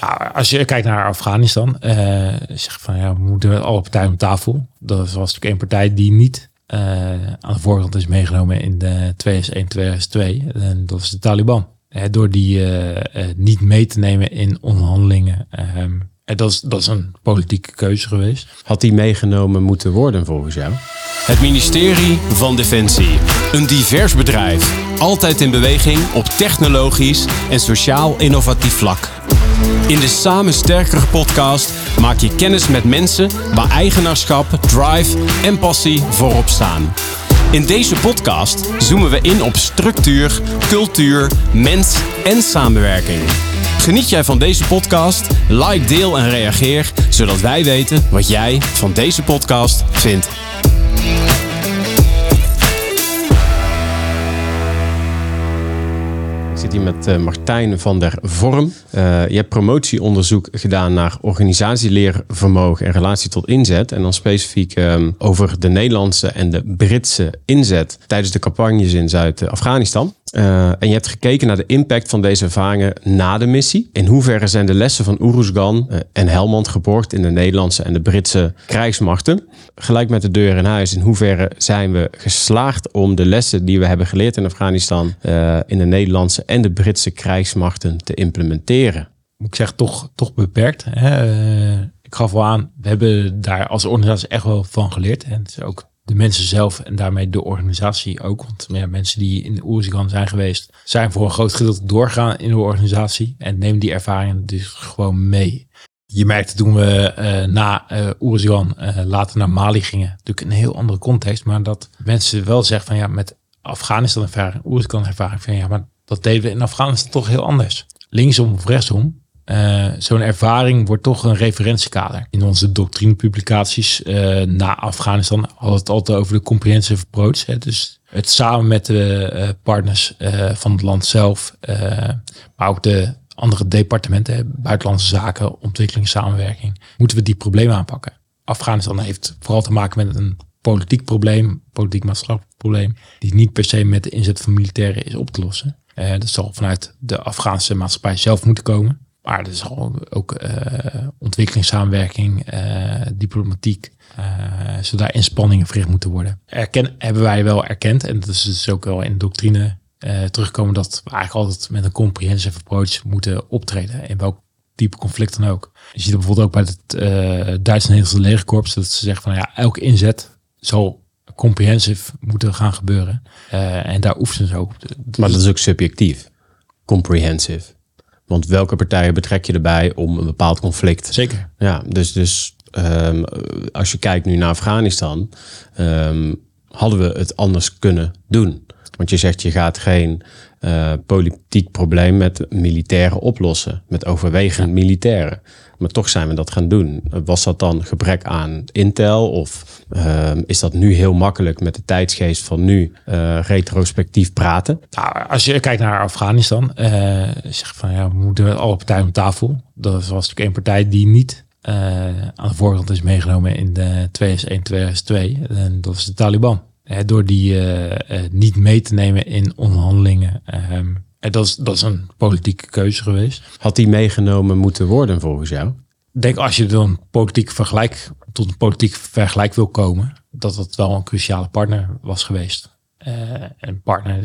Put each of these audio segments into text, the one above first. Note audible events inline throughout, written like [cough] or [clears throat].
Nou, als je kijkt naar Afghanistan, uh, zeg van ja, we moeten alle partijen op tafel. Dat was natuurlijk één partij die niet uh, aan de voorkant is meegenomen in de 2001, 2002. En dat is de Taliban. Uh, door die niet mee te nemen in onderhandelingen. en dat is, dat is een politieke keuze geweest. Had die meegenomen moeten worden volgens jou? Het ministerie van Defensie. Een divers bedrijf. Altijd in beweging op technologisch en sociaal innovatief vlak. In de Samen Sterker podcast maak je kennis met mensen waar eigenaarschap, drive en passie voorop staan. In deze podcast zoomen we in op structuur, cultuur, mens en samenwerking. Geniet jij van deze podcast? Like, deel en reageer, zodat wij weten wat jij van deze podcast vindt. Zit hier met uh, Martijn van der Vorm. Uh, je hebt promotieonderzoek gedaan naar organisatieleervermogen en relatie tot inzet. En dan specifiek um, over de Nederlandse en de Britse inzet tijdens de campagnes in Zuid-Afghanistan. Uh, en je hebt gekeken naar de impact van deze ervaringen na de missie. In hoeverre zijn de lessen van Oeruzgan uh, en Helmand geborgd in de Nederlandse en de Britse krijgsmachten? Gelijk met de deur in huis, in hoeverre zijn we geslaagd om de lessen die we hebben geleerd in Afghanistan uh, in de Nederlandse en de Britse krijgsmachten te implementeren? Ik zeggen, toch, toch beperkt. Hè? ik gaf wel aan, we hebben daar als organisatie echt wel van geleerd. En het is ook de mensen zelf en daarmee de organisatie ook. Want ja, mensen die in de Oeruzgan zijn geweest, zijn voor een groot gedeelte doorgaan in de organisatie en nemen die ervaringen dus gewoon mee. Je merkte toen we uh, na uh, later naar Mali gingen, natuurlijk een heel andere context, maar dat mensen wel zeggen van ja, met Afghanistan ervaring, Oeruzgan ervaring, van ja, maar dat deden we in Afghanistan toch heel anders. Linksom of rechtsom, uh, Zo'n ervaring wordt toch een referentiekader. In onze doctrinepublicaties uh, na Afghanistan hadden we het altijd over de comprehensive approach. Hè. Dus het samen met de uh, partners van het land zelf, maar ook de andere departementen, buitenlandse zaken, ontwikkeling, samenwerking, moeten we die problemen aanpakken. Afghanistan heeft vooral te maken met een politiek probleem, politiek maatschappelijk probleem, die niet per se met de inzet van militairen is op te lossen. dat zal vanuit de Afghaanse maatschappij zelf moeten komen. Maar er zal ook uh, ontwikkelingssamenwerking, uh, diplomatiek, uh, zodat daar inspanningen verricht moeten worden. Erken, hebben wij wel erkend, en dat is dus ook wel in de doctrine terugkomen, dat we eigenlijk altijd met een comprehensive approach moeten optreden. In welk type conflict dan ook. Je ziet bijvoorbeeld ook bij het Duits-Nederlandse legerkorps, dat ze zeggen van ja, elke inzet zal comprehensive moeten gaan gebeuren. en daar oefenen ze ook. Maar dat is ook subjectief. Comprehensive. Want welke partijen betrek je erbij om een bepaald conflict? Zeker. Ja, dus, dus um, als je kijkt nu naar Afghanistan, um, hadden we het anders kunnen doen. Want je zegt je gaat geen uh, politiek probleem met militairen oplossen, met overwegend militairen. Maar toch zijn we dat gaan doen. Was dat dan gebrek aan intel of uh, is dat nu heel makkelijk met de tijdsgeest van nu uh, retrospectief praten? Nou, als je kijkt naar Afghanistan, zeg van ja, we moeten alle partijen om tafel. Dat was natuurlijk één partij die niet aan de voorkant is meegenomen in de 2001, 2002. En dat is de Taliban. Door die niet mee te nemen in onderhandelingen. Ehm, en dat is, dat is een politieke keuze geweest. Had die meegenomen moeten worden volgens jou? Ik denk als je dan politiek vergelijk, tot een politiek vergelijk wil komen, dat dat wel een cruciale partner was geweest. Uh, een partner,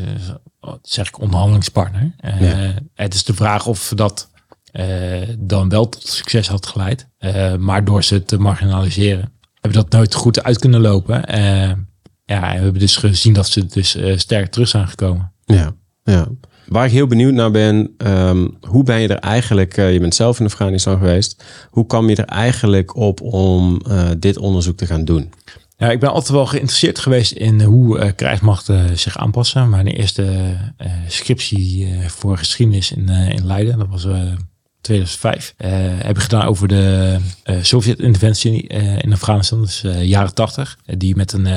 zeg ik onderhandelingspartner. Uh, ja. Het is de vraag of dat uh, dan wel tot succes had geleid. maar door ze te marginaliseren, hebben dat nooit goed uit kunnen lopen. Ja, en we hebben dus gezien dat ze dus sterk terug zijn gekomen. Ja, ja. Waar ik heel benieuwd naar ben, um, hoe ben je er eigenlijk, uh, je bent zelf in Afghanistan geweest, hoe kwam je er eigenlijk op om uh, dit onderzoek te gaan doen? Ja, ik ben altijd wel geïnteresseerd geweest in hoe uh, krijgsmachten zich aanpassen. Mijn eerste scriptie voor geschiedenis in, in Leiden, dat was 2005, heb ik gedaan over de Sovjet-interventie in Afghanistan, dus jaren 80, die met een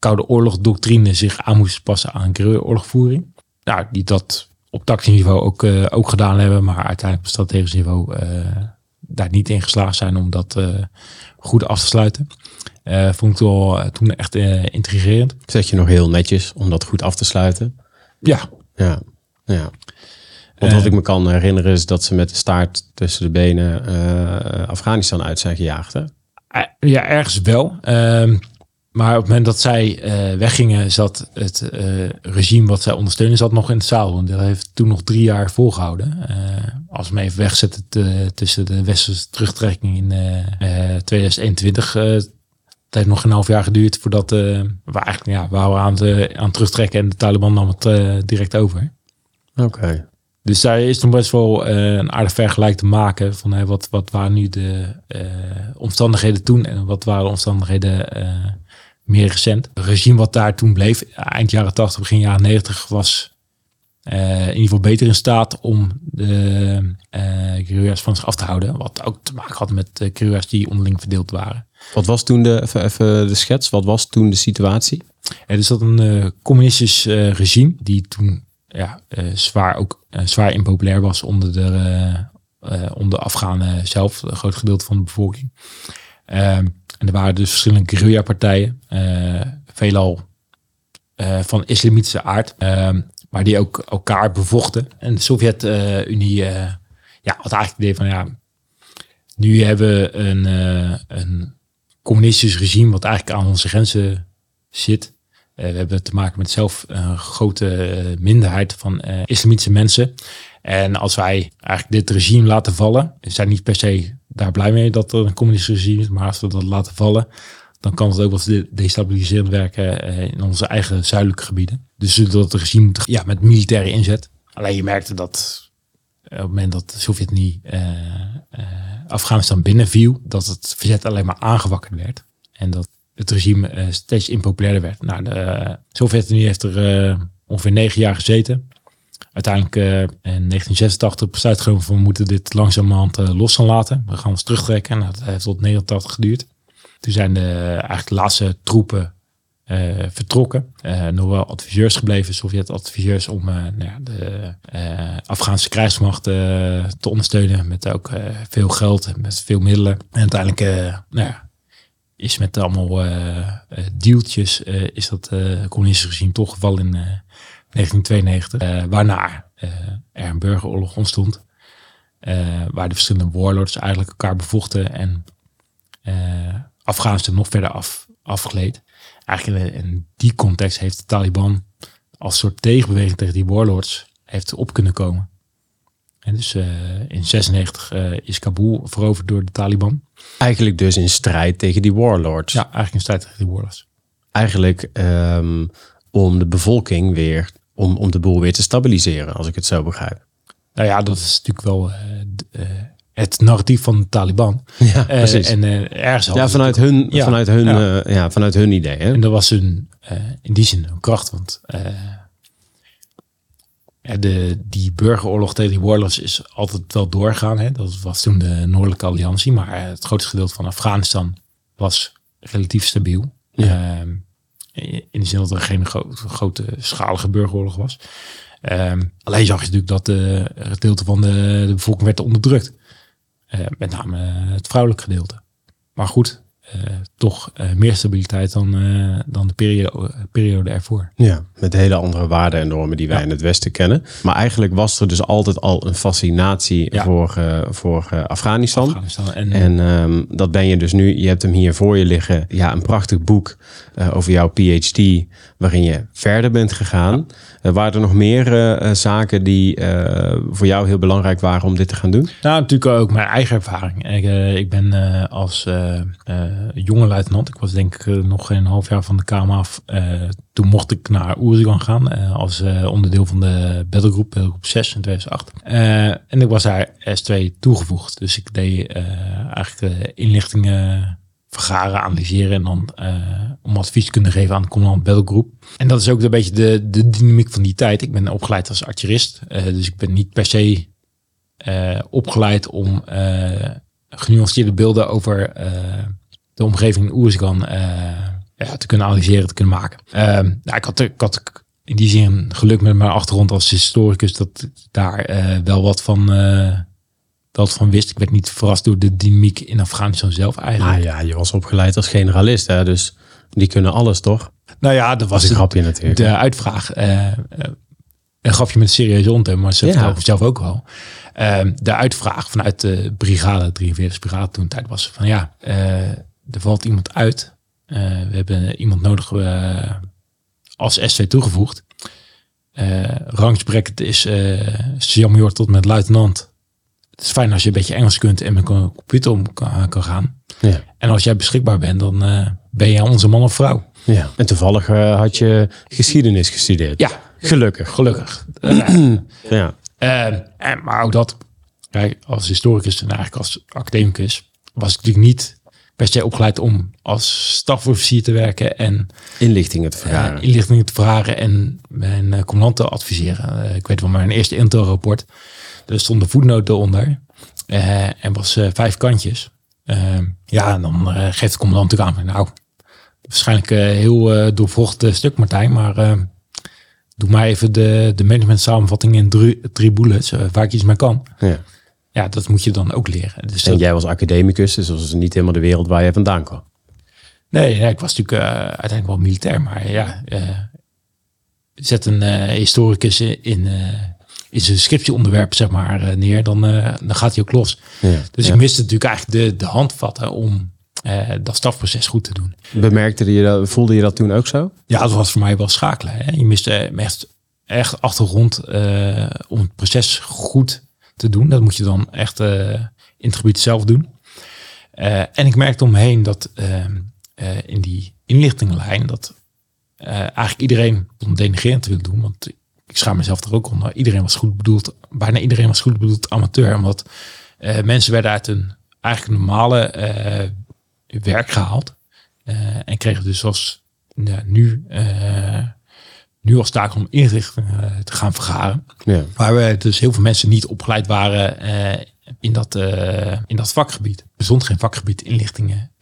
Koude Oorlog-doctrine zich aan moest passen aan guerrilla-oorlogvoering nou, die dat op tactisch niveau ook, uh, ook gedaan hebben, maar uiteindelijk op strategisch niveau uh, daar niet in geslaagd zijn om dat uh, goed af te sluiten. vond ik wel toen echt intrigerend. Zeg je nog heel netjes om dat goed af te sluiten? Ja. Ja. ja. Want wat Eh, ik me kan herinneren is dat ze met de staart tussen de benen eh, Afghanistan uit zijn gejaagd. Hè? Eh, Ja, ergens wel. Ehm, maar op het moment dat zij eh, weggingen, zat het eh, regime wat zij ondersteunen, zat nog in het zaal. En dat heeft toen nog drie jaar volgehouden. Eh, als we hem even wegzetten te- tussen de westerse terugtrekking in eh, eh, 2021. eh, het heeft nog een half jaar geduurd voordat we eigenlijk ja, we waren aan, het, aan het terugtrekken en de Taliban nam het direct over. Oké. Dus daar is nog best wel een aardig vergelijk te maken van hè, wat, wat waren nu de omstandigheden toen en wat waren de omstandigheden meer recent. Het regime wat daar toen bleef, eind jaren 80, begin jaren 90, was eh, in ieder geval beter in staat om de guerrilla's van zich af te houden. Wat ook te maken had met de guerrilla's die onderling verdeeld waren. Wat was toen de, even, even de schets, wat was toen de situatie? Er is dat een eh, communistisch regime die toen ja, zwaar, ook, zwaar impopulair was onder de, onder de Afghanen zelf, een groot gedeelte van de bevolking. Ehm, en er waren dus verschillende guerrilla-partijen, eh, veelal eh, van islamitische aard, ehm, maar die ook elkaar bevochten. En de Sovjet-Unie eh, ja, had eigenlijk het idee van ja, nu hebben we een, een communistisch regime wat eigenlijk aan onze grenzen zit. We hebben te maken met zelf een grote minderheid van eh, islamitische mensen. En als wij eigenlijk dit regime laten vallen, zijn niet per se daar blij mee dat er een communistisch regime is, maar als we dat laten vallen, dan kan het ook wat de- destabiliserend werken eh, in onze eigen zuidelijke gebieden. Dus dat regime ja, met militaire inzet. Alleen je merkte dat eh, op het moment dat de Sovjet-Unie eh, eh, Afghanistan binnenviel, dat het verzet alleen maar aangewakkerd werd. En dat het regime steeds impopulairder werd. Nou, de Sovjet-Unie heeft er ongeveer negen jaar gezeten. Uiteindelijk eh, in 1986 besluit genomen van we moeten dit langzamerhand eh, los gaan laten. We gaan ons terugtrekken. Nou, dat heeft tot 89 geduurd. Toen zijn de, eigenlijk de laatste troepen eh, vertrokken. Eh, nog wel adviseurs gebleven, Sovjet-adviseurs, om nou ja, de Afghaanse krijgsmacht te ondersteunen. Met ook veel geld met veel middelen. En uiteindelijk nou ja, is met allemaal dealtjes, eh, is dat communistische regime toch gevallen in 1992. Eh, waarna eh, er een burgeroorlog ontstond. eh, waar de verschillende warlords eigenlijk elkaar bevochten en Afghanistan nog verder af, afgleed. Eigenlijk in, in die context heeft de Taliban als soort tegenbeweging tegen die warlords heeft op kunnen komen. En dus in 96 eh, is Kabul veroverd door de Taliban. Eigenlijk dus in strijd tegen die warlords. Ja, eigenlijk een strijd tegen die warlords. Eigenlijk ehm, om de bevolking weer, om, om de boel weer te stabiliseren, als ik het zo begrijp. Nou ja, dat is natuurlijk wel eh, eh, het narratief van de Taliban. [laughs] Ja, Eh, precies. en eh, ergens ja, vanuit hun, Ja, vanuit hun, ja. ja, vanuit hun idee. Hè? En dat was hun, in die zin hun kracht. Want de, die burgeroorlog tegen die warlords is altijd wel doorgaan. Hè? Dat was toen de Noordelijke Alliantie. Maar het grootste gedeelte van Afghanistan was relatief stabiel. Ja. Ehm, in de zin dat er geen gro- grote schalige burgeroorlog was. Ehm, alleen zag je natuurlijk dat een gedeelte van de, bevolking werd onderdrukt. Eh, met name het vrouwelijk gedeelte. Maar goed, toch eh, meer stabiliteit dan, eh, dan de periode, periode ervoor. Ja, met hele andere waarden en normen die wij in het Westen kennen. Maar eigenlijk was er dus altijd al een fascinatie Ja. voor, eh, voor eh, Afghanistan. Afghanistan. En, En ehm, dat ben je dus nu. Je hebt hem hier voor je liggen. Ja, een prachtig boek eh, over jouw PhD, waarin je verder bent gegaan. Eh, waren er nog meer eh, eh, zaken die eh, voor jou heel belangrijk waren om dit te gaan doen? nou, natuurlijk ook mijn eigen ervaring. Ik, eh, ik ben eh, als eh, eh, jonge luitenant, ik was denk ik eh, nog geen half jaar van de KMA af. eh, toen mocht ik naar Oerisgan gaan eh, als eh, onderdeel van de battlegroep, battlegroep 6 in 2008. Eh, en ik was daar S2 toegevoegd. Dus ik deed eh, eigenlijk inlichtingen vergaren, analyseren en dan eh, om advies kunnen geven aan de commandant battlegroep. En dat is ook een beetje de, de dynamiek van die tijd. Ik ben opgeleid als artillerist, eh, dus ik ben niet per se eh, opgeleid om eh, genuanceerde beelden over eh, de omgeving in Oersgan eh, ja, te kunnen analyseren, te kunnen maken. Ehm, nou, ik, had, ik had in die zin geluk met mijn achtergrond als historicus dat ik daar eh, wel wat van, eh, wel wat van wist. Ik werd niet verrast door de dynamiek in Afghanistan zelf eigenlijk. Nou ja, je was opgeleid als generalist, hè? dus die kunnen alles toch? Nou ja, dat Was een de, grapje natuurlijk. de uitvraag. Eh, eh, een grapje met een serieuze ondertoon, maar ze Ja. vertelde zelf ook wel. Ehm, de uitvraag vanuit de brigade, 43 brigade toen tijd was van ja, eh, er valt iemand uit. Eh, we hebben iemand nodig eh, als S2 toegevoegd. Rangsbracket is uh, tot met luitenant. Het is fijn als je een beetje Engels kunt en met een computer om kan, kan gaan. Ja. En als jij beschikbaar bent, dan ben jij onze man of vrouw. ja. En toevallig had je geschiedenis gestudeerd. Ja, Gelukkig. gelukkig. [clears throat] Ja. En, maar ook dat, kijk, als historicus en eigenlijk als academicus, was ik natuurlijk niet se opgeleid om als stafofficier te werken en Inlichtingen te eh, vergaren. inlichtingen te vragen en mijn uh, commandant te adviseren. Eh, ik weet wel, mijn eerste intelrapport, er stond een voetnoot eronder eh, en was eh, vijf kantjes. Eh, ja, en dan eh, geeft de commandant natuurlijk aan, nou, waarschijnlijk een heel eh doorvocht stuk Martijn, maar eh, doe maar even de, de management samenvatting in drie, drie bullets, eh, waar ik iets mee kan. ja. Ja, dat moet je dan ook leren. Dus En dat- jij was academicus, dus dat was niet helemaal de wereld waar je vandaan kwam. nee, nee, ik was natuurlijk eh, uiteindelijk wel militair, maar ja, eh, zet een eh, historicus in, in zijn scriptieonderwerp zeg maar neer, dan, dan gaat hij ook los. Ja. Dus Ja. ik miste natuurlijk eigenlijk de, de handvatten om dat stafproces goed te doen. Bemerkte je dat, voelde je dat toen ook zo? Ja, dat was voor mij wel schakelen. Hè? Je miste echt, echt achtergrond om het proces goed te doen. Dat moet je dan echt eh, in het gebied zelf doen. Eh, en ik merkte omheen dat eh, eh, in die inlichtingenlijn dat eigenlijk iedereen om denigrerend te willen doen. Want ik schaam mezelf er ook onder. Iedereen was goed bedoeld. Bijna iedereen was goed bedoeld amateur. Omdat mensen werden uit een eigenlijk normale werk gehaald. Eh, en kregen dus als nu, nu als taak om inrichtingen eh, te gaan vergaren. Ja. Waar we dus heel veel mensen niet opgeleid waren eh, in, dat, eh, in dat vakgebied. Er bestond geen vakgebied inlichtingen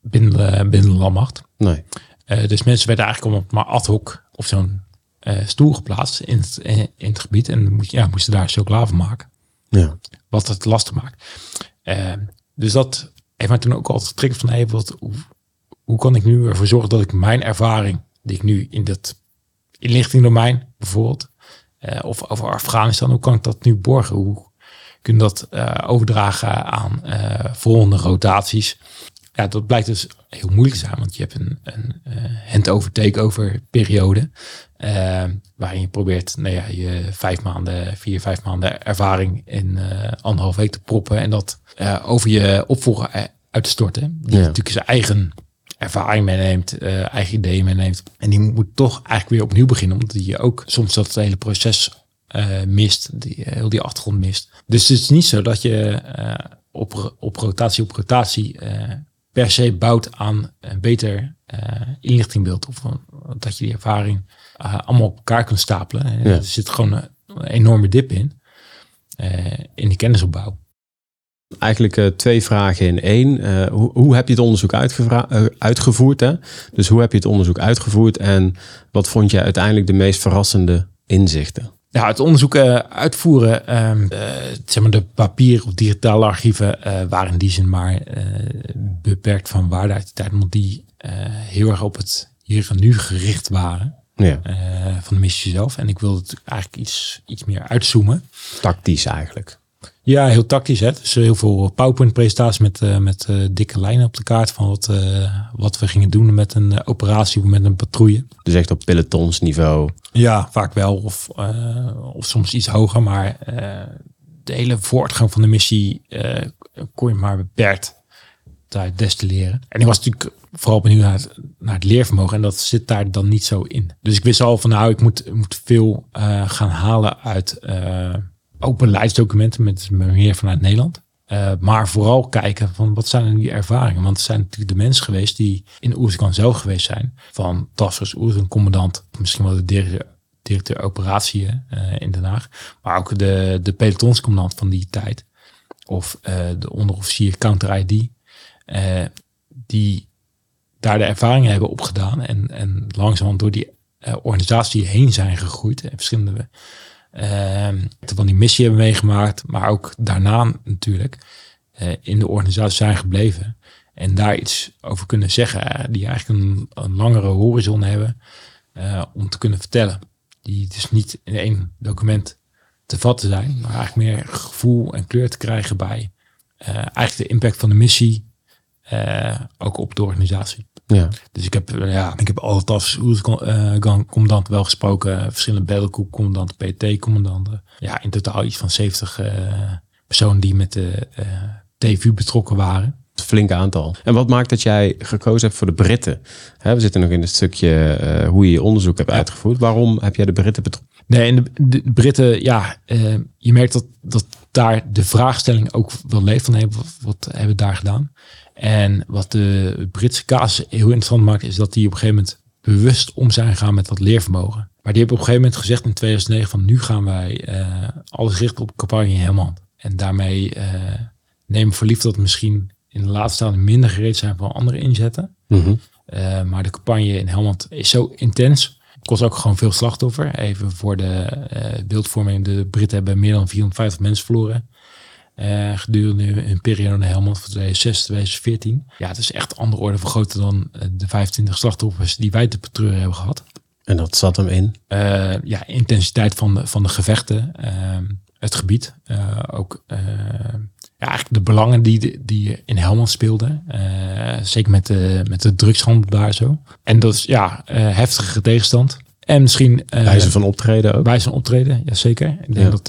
binnen, de, binnen de landmacht. Nee. Dus mensen werden eigenlijk allemaal maar ad hoc op zo'n stoel geplaatst in het, in het gebied. En moest, ja, moesten daar chocola van maken. Ja. Wat het lastig maakt. Dus dat heeft mij toen ook altijd getriggerd van... Hey, wat, hoe, hoe kan ik nu ervoor zorgen dat ik mijn ervaring... die ik nu in dat inlichtingdomein bijvoorbeeld... eh, of over Afghanistan, hoe kan ik dat nu borgen? Hoe kun je dat eh, overdragen aan eh, volgende rotaties? Ja, dat blijkt dus heel moeilijk te zijn, want je hebt een, een hand-over takeover periode. waarin je probeert nou ja, je vijf maanden, vier, vijf maanden ervaring in anderhalf week te proppen. En dat over je opvolger uit te storten. Die Ja. natuurlijk zijn eigen ervaring meeneemt, eh, eigen ideeën meeneemt. En die moet toch eigenlijk weer opnieuw beginnen, omdat je ook soms dat hele proces eh, mist, die, eh, heel die achtergrond mist. Dus het is niet zo dat je op, op rotatie op rotatie per se bouwt aan een beter inlichtingbeeld. Of dat je die ervaring allemaal op elkaar kunt stapelen. Ja. Er zit gewoon een, een enorme dip in, in die kennisopbouw. Eigenlijk eh, twee vragen in één. Eh, hoe, hoe heb je het onderzoek eh, uitgevoerd? Hè? Dus hoe heb je het onderzoek uitgevoerd en wat vond je uiteindelijk de meest verrassende inzichten? Ja, het onderzoek uitvoeren, ehm, eh, zeg maar de papier of digitale archieven waren in die zin maar beperkt van waarde uit die tijd, omdat die heel erg op het hier en nu gericht waren Ja, van de missie zelf. En ik wilde het eigenlijk iets, iets meer uitzoomen. tactisch eigenlijk. Ja, heel tactisch. Hè? Dus heel veel PowerPoint-presentaties met, eh, met eh, dikke lijnen op de kaart van wat, eh, wat we gingen doen met een operatie of met een patrouille. Dus echt op pelotonsniveau. Ja, vaak wel. Of, of soms iets hoger. Maar de hele voortgang van de missie kon je maar beperkt daar destilleren. En ik was natuurlijk vooral benieuwd naar het, naar het leervermogen. En dat zit daar dan niet zo in. Dus ik wist al van nou, ik moet, moet veel gaan halen uit ook beleidsdocumenten met meer vanuit Nederland. Eh, maar vooral kijken van wat zijn die ervaringen. Want het zijn natuurlijk de mensen geweest die in Oerskan zelf geweest zijn. Van Tassers, Oerskan, commandant. Misschien wel de directeur, directeur operatie eh, in Den Haag. Maar ook de, de pelotonscommandant van die tijd. Of eh, de onderofficier counter-ID. eh, die daar de ervaringen hebben opgedaan. En, en langzaam door die organisatie heen zijn gegroeid. En verschillende van die missie hebben meegemaakt, maar ook daarna natuurlijk eh, in de organisatie zijn gebleven. En daar iets over kunnen zeggen, eh, die eigenlijk een, een langere horizon hebben. eh, om te kunnen vertellen. Die dus niet in één document te vatten zijn, maar eigenlijk meer gevoel en kleur te krijgen bij eigenlijk de impact van de missie, ook op de organisatie. Ja. Dus ik heb, eh, ja, ik heb uh, commandant wel gesproken, verschillende battlegroep commandanten, PT-commandanten. Ja, in totaal iets van 70 uh, personen die met de uh, TVU betrokken waren. Een flink aantal. En wat maakt dat jij gekozen hebt voor de Britten? We zitten nog in het stukje uh, hoe je je onderzoek hebt uitgevoerd. Waarom heb jij de Britten betrokken? Nee, en de, de Britten, ja, je merkt dat, dat daar de vraagstelling ook wel leeft van wat, wat hebben we daar gedaan? En wat de Britse casus heel interessant maakt, is dat die op een gegeven moment bewust om zijn gegaan met dat leervermogen. Maar die hebben op een gegeven moment gezegd in 2009 van nu gaan wij uh, alles richten op campagne in Helmand. En daarmee uh, nemen we verliefd dat we misschien in de laatste staande minder gereed zijn voor andere inzetten. Mm -hmm. uh, maar de campagne in Helmand is zo intens. Kost ook gewoon veel slachtoffer. Even voor de beeldvorming. De Britten hebben meer dan 450 mensen verloren. Uh, gedurende een periode Helmond van 2006, 2014. Ja, het is echt andere orde van grootte dan de 25 slachtoffers die wij te betreuren hebben gehad. En dat zat hem in? Uh, ja, intensiteit van de, van de gevechten, uh, het gebied, ook ja, eigenlijk de belangen die, die in Helmond speelden. zeker met de, met de drugshandel daar zo. En dat is ja, heftige tegenstand. En misschien... wijze van optreden ook? Wijze van optreden, ja zeker. Ik denk ja. dat,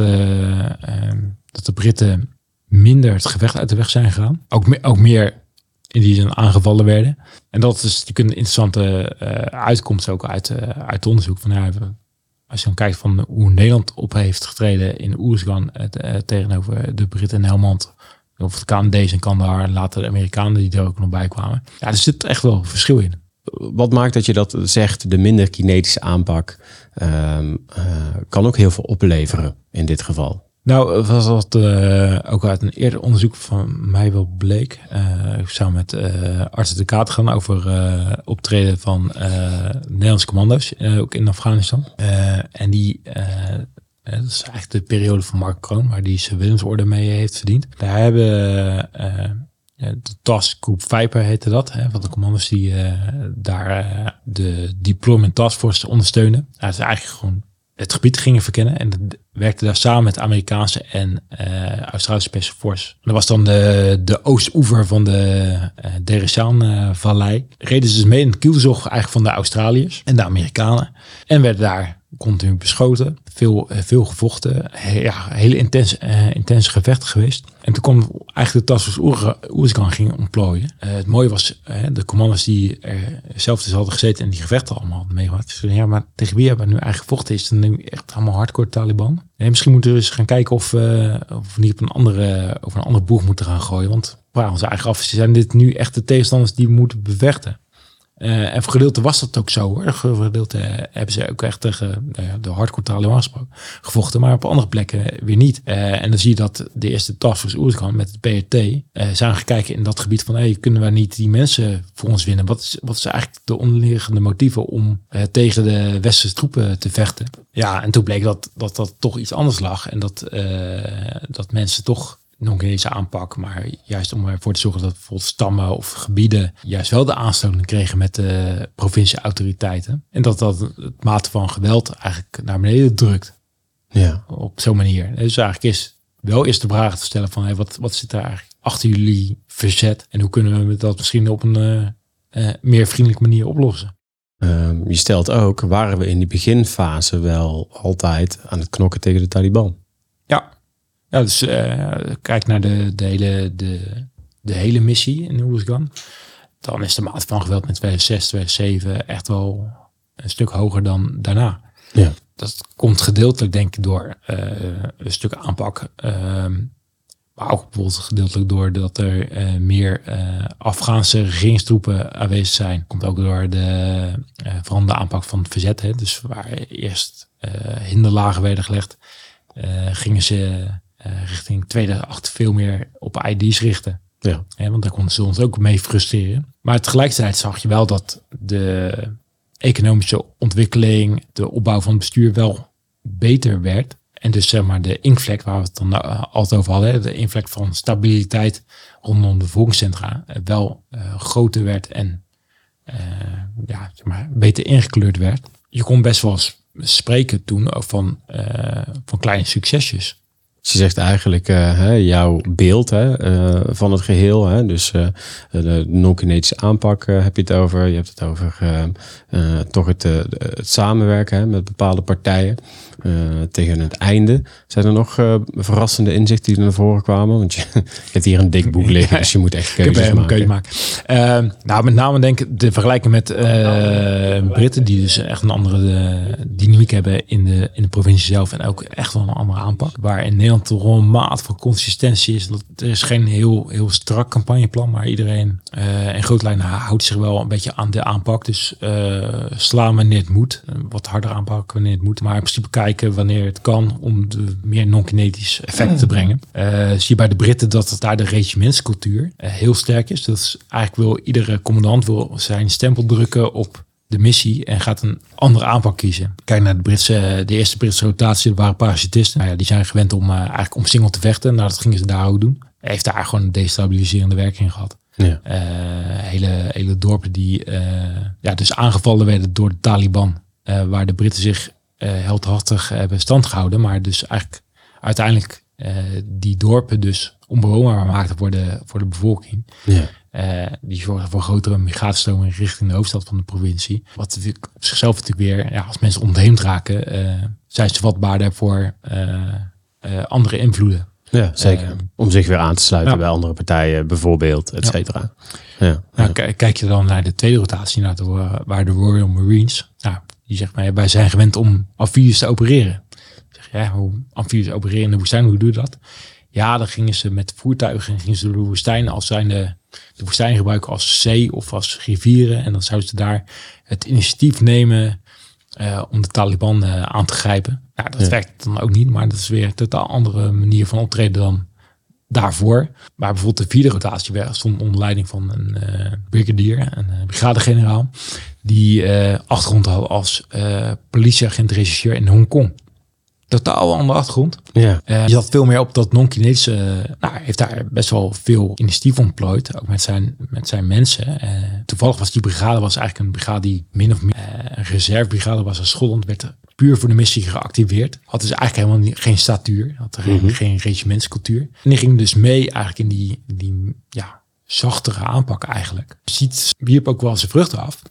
dat de Britten minder het gevecht uit de weg zijn gegaan. Ook, ook meer in die zin aangevallen werden. En dat is natuurlijk een interessante uh, uitkomst ook uit, uh, uit onderzoek. Van, ja, als je dan kijkt van hoe Nederland op heeft getreden in Oersgan uh, tegenover de Britten en Helmand. Of de Canadezen en Kandahar en later de Amerikanen die er ook nog bij kwamen. Ja, er zit echt wel verschil in. Wat maakt dat je dat zegt, de minder kinetische aanpak kan ook heel veel opleveren in dit geval? Nou, was dat uh, ook uit een eerder onderzoek van mij wel bleek. Uh, ik zou met uh, artsen de kaart gaan over optreden van Nederlandse commando's, ook in Afghanistan. en die, dat is eigenlijk de periode van Mark Kroon, waar die zijn Willemsorde mee heeft verdiend. Daar hebben de taskgroep Viper heette dat, hè, van de commando's die daar de Deployment Task Force ondersteunen. Dat is eigenlijk gewoon het gebied gingen verkennen. En werkte daar samen met Amerikaanse en uh, Australische Special Force. Dat was dan de, de oostoever van de uh, Dereshaan-vallei. Reden ze dus mee in het kielzog eigenlijk van de Australiërs en de Amerikanen. En werden daar continu beschoten. Veel, veel gevochten. Ja, hele intense, uh, intense gevechten geweest. En toen kwam eigenlijk de Tassos Oersgan ging ontplooien. Uh, het mooie was, de commanders die er zelf dus hadden gezeten en die gevechten allemaal hadden meegemaakt. Dus, ja, maar tegen wie hebben we nu eigenlijk gevochten? Is het nu echt allemaal hardcore Taliban? Misschien moeten we eens gaan kijken of, of we niet op een andere, over een andere boeg moeten gaan gooien. Want we vragen ons eigenlijk af, zijn dit nu echt de tegenstanders die we moeten bevechten? Uh, en voor gedeelte was dat ook zo hoor. Voor gedeelte hebben ze ook echt tegen nou de hardcore Taliban gevochten, maar op andere plekken weer niet. Uh, en dan zie je dat de eerste taskforce Oeruzgan met het PRT uh, zijn gekeken in dat gebied van hey, kunnen we niet die mensen voor ons winnen? Wat is, wat is eigenlijk de onderliggende motieven om tegen de westerse troepen te vechten? Ja, en toen bleek dat dat, dat toch iets anders lag en dat, dat mensen toch nog deze aanpak, maar juist om ervoor te zorgen dat bijvoorbeeld stammen of gebieden juist wel de aansluiting kregen met de provincieautoriteiten. En dat dat het mate van geweld eigenlijk naar beneden drukt. Ja. Op zo'n manier. Dus eigenlijk is wel eerst de vraag te stellen van hey, wat, wat zit er eigenlijk achter jullie verzet en hoe kunnen we dat misschien op een uh, uh, meer vriendelijke manier oplossen? Um, je stelt ook, waren we in die beginfase wel altijd aan het knokken tegen de Taliban? Ja, dus uh, kijk naar de, de, hele, de, de hele missie in Oeruzgan. Dan is de maat van geweld met 2006, 2007 echt wel een stuk hoger dan daarna. Ja. Dat komt gedeeltelijk denk ik door uh, een stuk aanpak. Uh, maar ook bijvoorbeeld gedeeltelijk door dat er uh, meer Afghaanse regeringstroepen aanwezig zijn. Komt ook door de veranderde aanpak van het verzet. Hè. Dus waar eerst hinderlagen werden gelegd, gingen ze richting 2008 veel meer op ID's richten. Ja. want daar konden ze ons ook mee frustreren. Maar tegelijkertijd zag je wel dat de economische ontwikkeling, de opbouw van het bestuur wel beter werd. En dus zeg maar de inkvlek waar we het dan uh, altijd over hadden, de invlek van stabiliteit rondom de volkscentra, uh, wel uh, groter werd en ja, zeg maar, beter ingekleurd werd. je kon best wel spreken toen van, eh, van kleine succesjes. Dus je zegt eigenlijk eh, hè, jouw beeld hè, eh, van het geheel. Hè, dus eh, de non-kinetische aanpak heb je het over. Je hebt het over toch het, het samenwerken hè, met bepaalde partijen. tegen het einde. Zijn er nog verrassende inzichten die naar voren kwamen? Want je, [laughs] je hebt hier een dik boek liggen, dus je moet echt keuzes er een maken. maken. Nou, met name denk ik de vergelijking met Britten, die dus echt een andere dynamiek hebben in de, in de provincie zelf en ook echt wel een andere aanpak. Waar in Nederland maat van consistentie is. Dat, er is geen heel, heel strak campagneplan, maar iedereen eh, in grote lijnen houdt zich wel een beetje aan de aanpak. Dus eh, slaan wanneer het moet, eh, wat harder aanpakken wanneer het moet, maar in principe kijken wanneer het kan om de meer non-kinetisch effect te brengen. Eh, zie je bij de Britten dat het daar de regimentscultuur eh, heel sterk is. Dat is eigenlijk wil iedere commandant wil zijn stempel drukken op de missie en gaat een andere aanpak kiezen. Kijk naar de Britse, de eerste Britse rotatie, dat waren parachutisten. Nou ja, die zijn gewend om uh, eigenlijk om single te vechten. Nou, dat gingen ze daar ook doen. Heeft daar gewoon een destabiliserende werking gehad. Ja. Uh, hele, hele dorpen die uh, ja, dus aangevallen werden door de Taliban. Waar de Britten zich heldhaftig hebben stand gehouden. Maar dus eigenlijk uiteindelijk die dorpen dus onbewoonbaar maakten voor de, voor de bevolking. Ja. Uh, die zorgen voor grotere migratiestromen richting de hoofdstad van de provincie. Wat op zichzelf natuurlijk weer, ja, als mensen ontheemd raken, uh, zijn ze vatbaarder voor uh, andere invloeden. Ja, zeker. Om zich weer aan te sluiten ja. bij andere partijen, bijvoorbeeld, et cetera. Ja. Ja. Nou, kijk je dan naar de tweede rotatie, naar de, waar de Royal Marines, nou, die zegt, maar wij zijn gewend om amfibies te opereren. Zeg, ja, hoe amfibies opereren in de woestijn, hoe doe je dat? Ja, dan gingen ze met voertuigen gingen ze door de woestijn als zijn de, de woestijn gebruiken als zee of als rivieren. En dan zouden ze daar het initiatief nemen uh, om de Taliban uh, aan te grijpen. Nou, dat ja. werkt dan ook niet, maar dat is weer een totaal andere manier van optreden dan daarvoor. Maar bijvoorbeeld de vierde rotatie stond onder leiding van een uh, brigadier, een brigadegeneraal, die achtergrond had als politieagent regisseur in Hongkong totaal andere achtergrond. Ja. Uh, je zat veel meer op dat non-kinetische. Uh, nou, heeft daar best wel veel initiatief ontplooid. Ook met zijn, met zijn mensen. Uh, toevallig was die brigade was eigenlijk een brigade die min of meer een reservebrigade was als Schotland. Werd puur voor de missie geactiveerd. Had dus eigenlijk helemaal niet, geen statuur. Had mm -hmm. geen regimentscultuur. En die ging dus mee eigenlijk in die, die ja, zachtere aanpak eigenlijk. Ziet, wierp ook wel zijn vruchten af.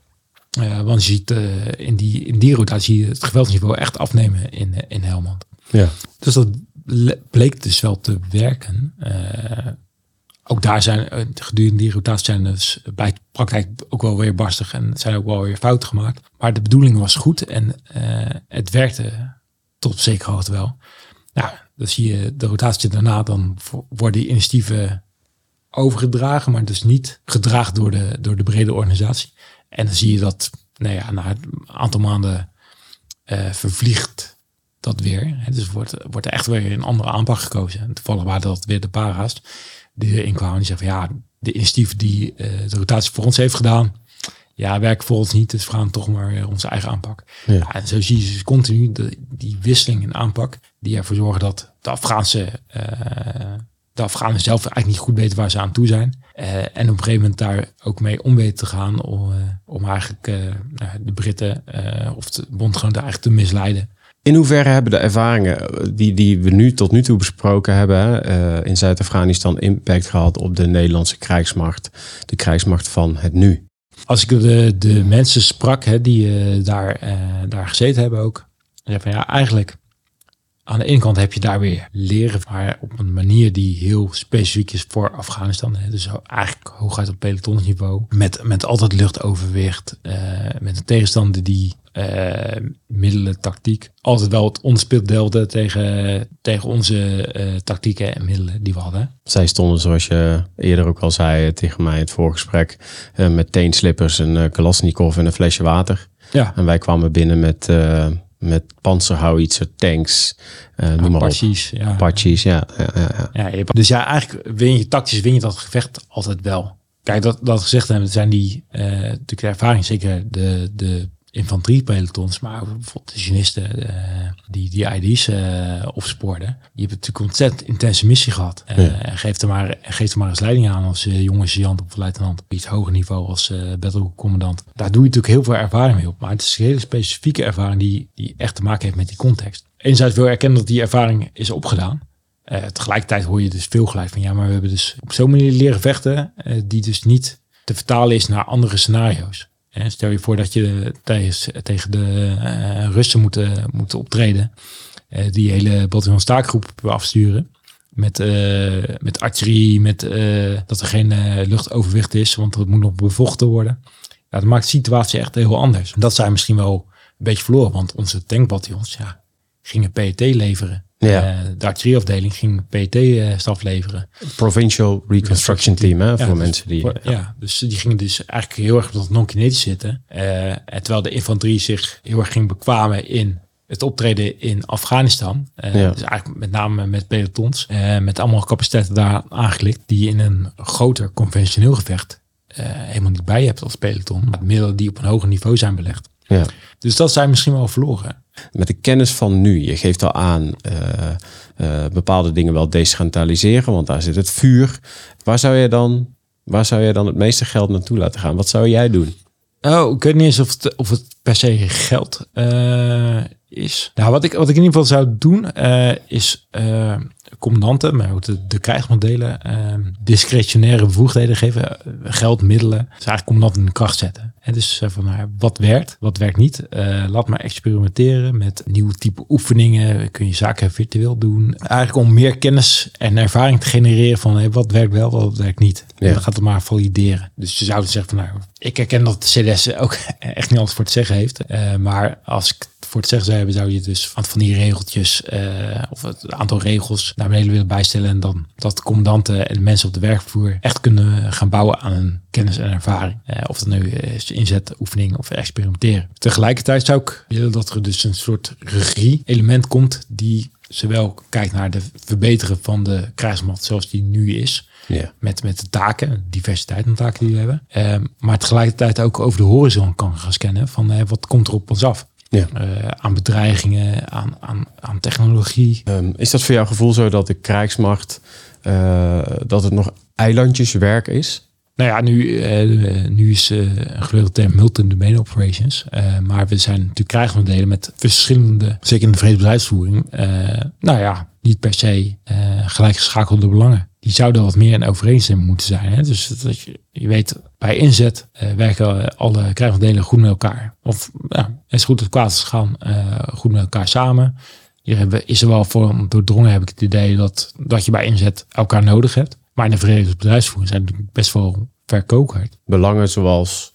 Uh, want je ziet uh, in, die, in die rotatie het geweldsniveau echt afnemen in, uh, in Helmand. Ja. Dus dat bleek dus wel te werken. Uh, ook daar zijn gedurende die rotatie zijn dus bij de praktijk ook wel weer barstig en zijn ook wel weer fouten gemaakt. Maar de bedoeling was goed en het werkte tot op zekere hoogte wel. Nou, dan zie je de rotatie daarna, dan worden die initiatieven overgedragen, maar dus niet gedragen door de, door de brede organisatie. En dan zie je dat, nou ja, na een aantal maanden uh, vervliegt dat weer. Dus wordt, wordt er echt weer een andere aanpak gekozen. En toevallig waren dat weer de para's die erin kwamen. Die zeggen van ja, de initiatief die uh, de rotatie voor ons heeft gedaan, ja, werkt voor ons niet. Dus we gaan toch maar weer onze eigen aanpak. Ja. Ja, en zo zie je dus continu de, die wisseling in aanpak, die ervoor zorgen dat de Afghaanse uh, de Afghanen zelf eigenlijk niet goed weten waar ze aan toe zijn. Uh, en op een gegeven moment daar ook mee om weten te gaan om, uh, om eigenlijk uh, de Britten of de bondgenoten eigenlijk te misleiden. In hoeverre hebben de ervaringen die, die we nu tot nu toe besproken hebben in Zuid-Afghanistan impact gehad op de Nederlandse krijgsmacht, de krijgsmacht van het nu? Als ik de, de mensen sprak hè, die daar, daar gezeten hebben ook, zei van ja, eigenlijk aan de ene kant heb je daar weer leren, maar op een manier die heel specifiek is voor Afghanistan. Dus eigenlijk hooguit op pelotonsniveau. Met, met altijd luchtoverwicht. Uh, met een tegenstander die uh, middelen, tactiek. Altijd wel het onderspeeld deelde tegen, tegen onze uh, tactieken en middelen die we hadden. Zij stonden, zoals je eerder ook al zei tegen mij in het voorgesprek, met teenslippers, een Kalashnikov en een flesje water. Ja. En wij kwamen binnen met met panzerhouwitser, tanks, uh, noem maar Apaches, op. Ja. Apaches, ja. ja, ja, ja. ja dus ja, eigenlijk win je tactisch, win je dat gevecht altijd wel. Kijk, dat, dat gezegd hebben, zijn die uh, natuurlijk de ervaring, zeker de, de infanteriepelotons, maar bijvoorbeeld de genisten eh, die die ID's eh opspoorden. Die hebben natuurlijk een ontzettend intense missie gehad. Eh, Ja. en geef, er maar, geef er maar eens leiding aan als eh, jonge sergeant of luitenant. Op iets hoger niveau als eh battlecommandant. Daar doe je natuurlijk heel veel ervaring mee op. Maar het is een hele specifieke ervaring die, die echt te maken heeft met die context. Enerzijds wil erkennen dat die ervaring is opgedaan. Eh, tegelijkertijd hoor je dus veel gelijk van ja, maar we hebben dus op zo'n manier leren vechten eh, die dus niet te vertalen is naar andere scenario's. Eh, stel je voor dat je tegen, tegen de eh, Russen moet, eh, optreden, eh, die hele bataljon staakgroep afsturen. Met, met artillerie, met dat er geen luchtoverwicht is, want het moet nog bevochten worden. Ja, dat maakt de situatie echt heel anders. Dat zijn misschien wel een beetje verloren, want onze tankbataljons ja, gingen PET leveren. Ja. Eh, de artillerieafdeling ging PT-staf leveren. Provincial Reconstruction Team, hè, voor dus mensen die... voor- ja. dus die gingen dus eigenlijk heel erg op dat non-kinetisch zitten. Eh, en terwijl de infanterie zich heel erg ging bekwamen in het optreden in Afghanistan. Eh, Ja. Dus eigenlijk met name met pelotons. eh, met allemaal capaciteiten daar aangelikt. Die je in een groter conventioneel gevecht eh, helemaal niet bij hebt als peloton. Maar middelen die op een hoger niveau zijn belegd. Ja. Dus dat zijn misschien wel verloren. Met de kennis van nu, je geeft al aan eh, eh, bepaalde dingen wel decentraliseren, want daar zit het vuur. Waar zou je dan, waar zou je dan het meeste geld naartoe laten gaan? Wat zou jij doen? Oh, ik weet niet eens of het, of het per se geld eh, is. Nou, wat ik, wat ik in ieder geval zou doen, is commandanten, maar ook de, de krijgsmodellen, eh, discretionaire bevoegdheden geven, eh, geld, middelen. Dus eigenlijk commandanten in de kracht zetten. En dus eh, van, nou, wat werkt, wat werkt niet. Eh, laat maar experimenteren met nieuwe type oefeningen. Kun je zaken virtueel doen. Eigenlijk om meer kennis en ervaring te genereren van hey, wat werkt wel, wat werkt niet. Ja. En dan gaat het maar valideren. Dus je zou zeggen van nou, ik herken dat de CDS ook [laughs] echt niet alles voor te zeggen heeft. Maar als ik voor zeggen zou hebben, zou je dus van, van die regeltjes eh, of het aantal regels naar beneden willen bijstellen. En dan dat de commandanten en de mensen op de werkvloer echt kunnen gaan bouwen aan hun kennis en ervaring. Eh, of dat nu is inzet, oefening of experimenteren. Tegelijkertijd zou ik willen dat er dus een soort regie-element komt die zowel kijkt naar de verbeteren van de krijgsmacht zoals die nu is. Met, met de taken, diversiteit aan taken die we hebben. Ehm, maar tegelijkertijd ook over de horizon kan gaan scannen van eh, wat komt er op ons af. Ja. Eh, aan bedreigingen, aan, aan, aan technologie. Ehm, is dat voor jouw gevoel zo dat de krijgsmacht, eh, dat het nog eilandjeswerk is? Nou ja, nu, eh, nu is een geleurde term multi-domain operations. Maar we zijn natuurlijk krijgsmodellen met verschillende, zeker in de vredesbedrijfsvoering, eh, nou ja, niet per se gelijkgeschakelde belangen. Die zouden wat meer in overeenstemming moeten zijn. Hè? Dus dat je, je weet, bij inzet eh, werken alle krijgsmodellen goed met elkaar. Of is goed of kwaad gaan, eh, goed met elkaar samen. Hier is er wel voor doordrongen, heb ik het idee, dat, dat je bij inzet elkaar nodig hebt. Maar in de vredesbedrijfsvoering zijn natuurlijk best wel verkokerd. Belangen zoals,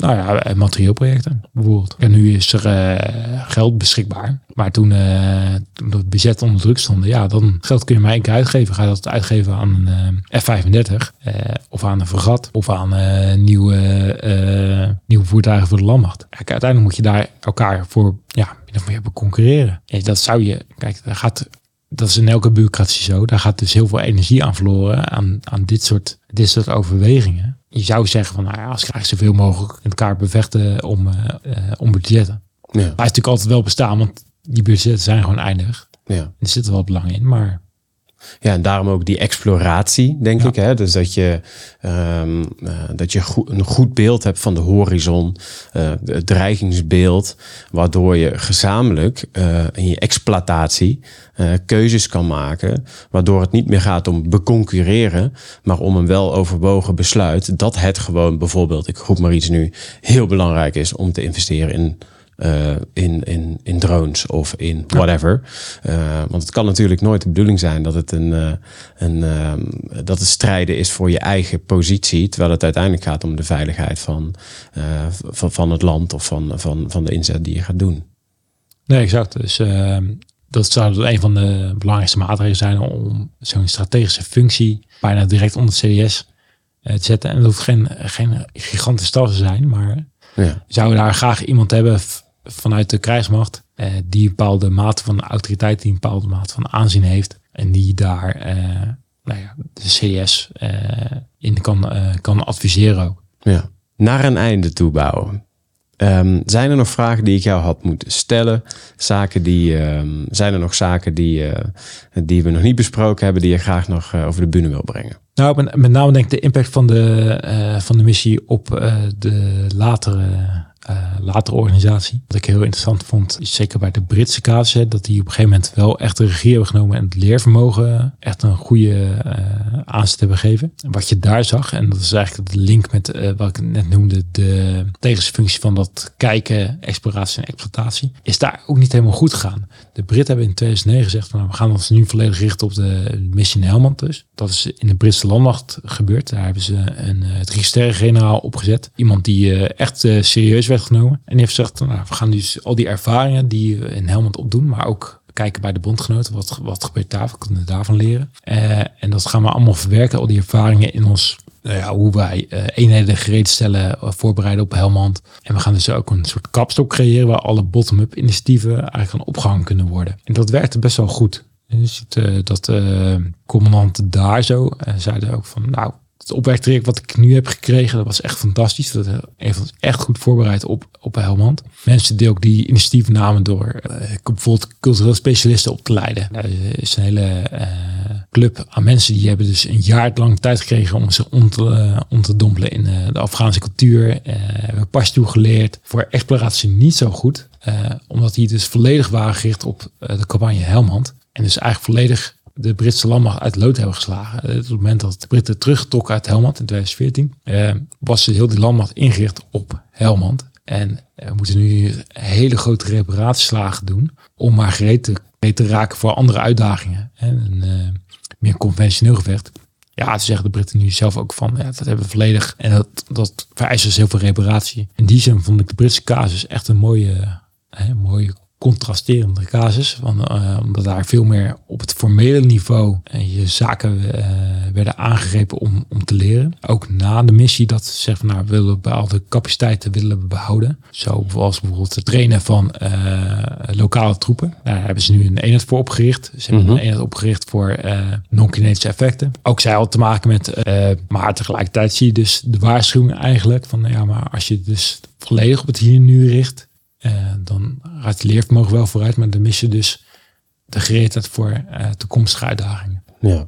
Nou ja, eh, materieelprojecten bijvoorbeeld. En nu is er eh, geld beschikbaar. Maar toen, eh toen het budget onder druk stond, ja, dan geld kun je maar één keer uitgeven. Ga je dat uitgeven aan een eh, F-35 eh, of aan een fregat of aan nieuwe, nieuwe voertuigen voor de landmacht. Kijk, uiteindelijk moet je daar elkaar voor, ja, min meer concurreren. En dat zou je, kijk, daar gaat dat is in elke bureaucratie zo. Daar gaat dus heel veel energie aan verloren aan, aan dit, soort, dit soort overwegingen. Je zou zeggen van, nou ja, als krijg je zoveel mogelijk in elkaar bevechten om, eh, eh, om budgetten. ja, Maar het is natuurlijk altijd wel bestaan, want die budgetten zijn gewoon eindig. ja. Er zit wel belang in, maar Ja, en daarom ook die exploratie, denk Ja. ik. Hè? Dus dat je, ehm, eh, dat je goed, een goed beeld hebt van de horizon, eh, het dreigingsbeeld, waardoor je gezamenlijk eh, in je exploitatie keuzes kan maken, waardoor het niet meer gaat om beconcurreren, maar om een wel overwogen besluit dat het gewoon bijvoorbeeld, ik roep maar iets nu, heel belangrijk is om te investeren in eh, in, in, in drones of in whatever. Eh, want het kan natuurlijk nooit de bedoeling zijn dat het een, eh, een ehm, dat het strijden is voor je eigen positie, terwijl het uiteindelijk gaat om de veiligheid van, van, van het land of van, van, van de inzet die je gaat doen. nee, exact. Dus eh, dat zou dus een van de belangrijkste maatregelen zijn om zo'n strategische functie bijna direct onder het CDS te zetten. En dat hoeft geen, geen gigantische staf te zijn, maar Ja, zou daar graag iemand hebben vanuit de krijgsmacht eh, die een bepaalde mate van autoriteit, die een bepaalde mate van aanzien heeft en die daar eh, nou ja, de CS eh, in kan, kan adviseren ook. ja. Naar een einde toe bouwen. Ehm, zijn er nog vragen die ik jou had moeten stellen? Zaken die, ehm, zijn er nog zaken die, die we nog niet besproken hebben, die je graag nog over de bühne wil brengen? Nou, met, met name denk ik de impact van de, van de missie op de latere, eh, latere organisatie. Wat ik heel interessant vond, zeker bij de Britse casus, dat die op een gegeven moment wel echt de regie hebben genomen en het leervermogen echt een goede uh, aanzet hebben gegeven. En wat je daar zag, en dat is eigenlijk de link met uh, wat ik net noemde, de tegensfunctie van dat kijken, exploratie en exploitatie, is daar ook niet helemaal goed gegaan. De Britten hebben in 2009 gezegd, van, nou, we gaan ons nu volledig richten op de missie Helmand dus. Dat is in de Britse landmacht gebeurd. Daar hebben ze een uh, drie sterren generaal opgezet. Iemand die uh, echt uh, serieus werd genomen. En die heeft gezegd, nou, we gaan dus al die ervaringen die we in Helmand opdoen, maar ook kijken bij de bondgenoten. Wat, wat gebeurt daar? Wat kunnen daarvan leren? en dat gaan we allemaal verwerken, al die ervaringen in ons nou ja, hoe wij uh, eenheden gereed stellen, uh, voorbereiden op Helmand. En we gaan dus ook een soort kapstok creëren waar alle bottom-up initiatieven eigenlijk aan opgehangen kunnen worden. En dat werkte best wel goed. Je ziet dat commandanten daar zo zeiden ook van, nou, het opwerktraject wat ik nu heb gekregen, dat was echt fantastisch. Dat heeft ons echt goed voorbereid op, op Helmand. Mensen die ook die initiatief namen door uh, bijvoorbeeld cultureel specialisten op te leiden. Nou, er is een hele uh, club aan mensen die hebben dus een jaar lang tijd gekregen om zich om te, uh, om te dompelen in de Afghaanse cultuur. We hebben Pashto geleerd. Voor exploratie niet zo goed, omdat die dus volledig waren gericht op de campagne Helmand. En dus eigenlijk volledig de Britse landmacht uit lood hebben geslagen. Op het moment dat de Britten teruggetrokken uit Helmand in 2014, eh, was heel die landmacht ingericht op Helmand. En we moeten nu hele grote reparatieslagen doen om maar gereed te, raken voor andere uitdagingen. En een uh, meer conventioneel gevecht. Ja, ze zeggen de Britten nu zelf ook van, ja, dat hebben we volledig. En dat, dat vereist dus heel veel reparatie. In die zin vond ik de Britse casus echt een mooie, hè, mooie contrasterende casus. Want, uh, omdat daar veel meer op het formele niveau en je zaken uh, werden aangegrepen om, om te leren. Ook na de missie dat ze zeggen, nou, we willen bepaalde capaciteiten willen we behouden. Zoals bijvoorbeeld het trainen van uh, lokale troepen. Daar hebben ze nu een eenheid voor opgericht. Ze hebben mm -hmm. een eenheid opgericht voor non-kinetische effecten. Ook zij had te maken met, maar tegelijkertijd zie je dus de waarschuwing eigenlijk van, ja, maar als je dus volledig op het hier nu richt, uh, dan gaat het leervermogen wel vooruit, maar dan mis je dus de gereedheid voor uh, toekomstige uitdagingen. Ja,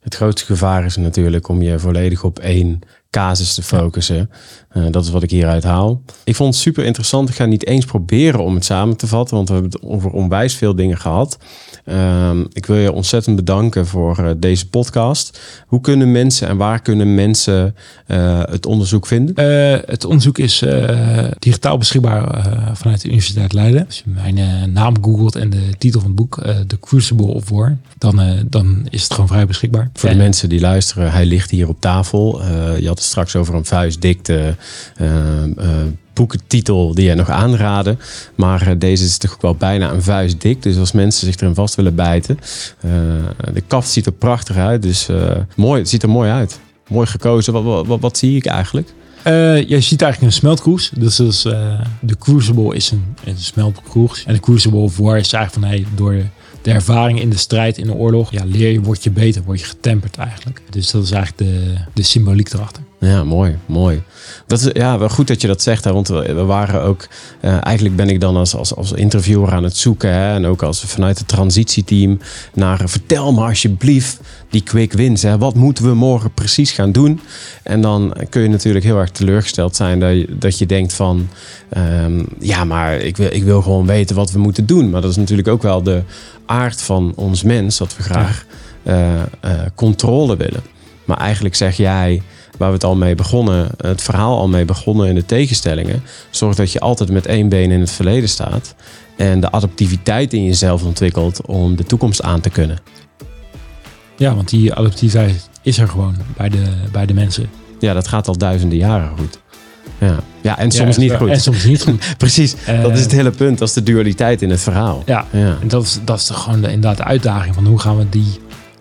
het grootste gevaar is natuurlijk om je volledig op één casus te focussen. Ja. Uh, dat is wat ik hieruit haal. Ik vond het super interessant. Ik ga niet eens proberen om het samen te vatten, want we hebben het over onwijs veel dingen gehad. Uh, ik wil je ontzettend bedanken voor uh, deze podcast. Hoe kunnen mensen en waar kunnen mensen uh, het onderzoek vinden? het onderzoek is digitaal beschikbaar vanuit de Universiteit Leiden. Als je mijn naam googelt en de titel van het boek, The Crucible of War, dan, dan is het gewoon vrij beschikbaar. Voor de mensen die luisteren, hij ligt hier op tafel. je had het straks over een vuistdikte boekentitel die jij nog aanraden. Maar uh, deze is toch wel bijna een vuist dik. Dus als mensen zich erin vast willen bijten. Uh, de kaft ziet er prachtig uit. Dus uh, mooi, het ziet er mooi uit. Mooi gekozen. Wat, zie ik eigenlijk? je ziet eigenlijk een smeltkroes. Dus, dus de Crucible is een, een. En de Crucible of War is eigenlijk van hey, door de ervaring in de strijd, in de oorlog. Ja, leer je, word je beter, word je getemperd eigenlijk. Dus dat is eigenlijk de, de symboliek erachter. Ja, mooi, mooi. Dat is ja, wel goed dat je dat zegt, hè, want we, waren ook, uh, eigenlijk ben ik dan als, als, als interviewer aan het zoeken hè, en ook als vanuit het transitieteam naar vertel me alsjeblieft die quick wins. Hè, wat moeten we morgen precies gaan doen? En dan kun je natuurlijk heel erg teleurgesteld zijn dat je, dat je denkt van, um, ja, maar ik wil, ik wil gewoon weten wat we moeten doen. Maar dat is natuurlijk ook wel de aard van ons mens, dat we graag uh, uh, controle willen. Maar eigenlijk zeg jij, waar we het al mee begonnen, het verhaal al mee begonnen in de tegenstellingen, zorg dat je altijd met één been in het verleden staat en de adaptiviteit in jezelf ontwikkelt om de toekomst aan te kunnen. Ja, want die adaptiviteit is er gewoon bij de, bij de mensen. Ja, dat gaat al duizenden jaren goed. Ja, ja en soms ja, niet goed. En soms niet goed. [laughs] Precies, uh, dat is het hele punt. Dat is de dualiteit in het verhaal. Ja, ja. en dat is, dat is gewoon de, inderdaad de uitdaging van hoe gaan we die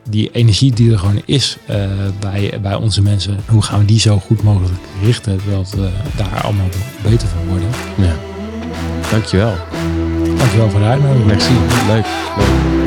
die energie die er gewoon is uh, bij, bij onze mensen, hoe gaan we die zo goed mogelijk richten, terwijl we daar allemaal beter van worden. Ja. Dankjewel. Dankjewel voor de uitnodiging. Merci. Leuk. Leuk.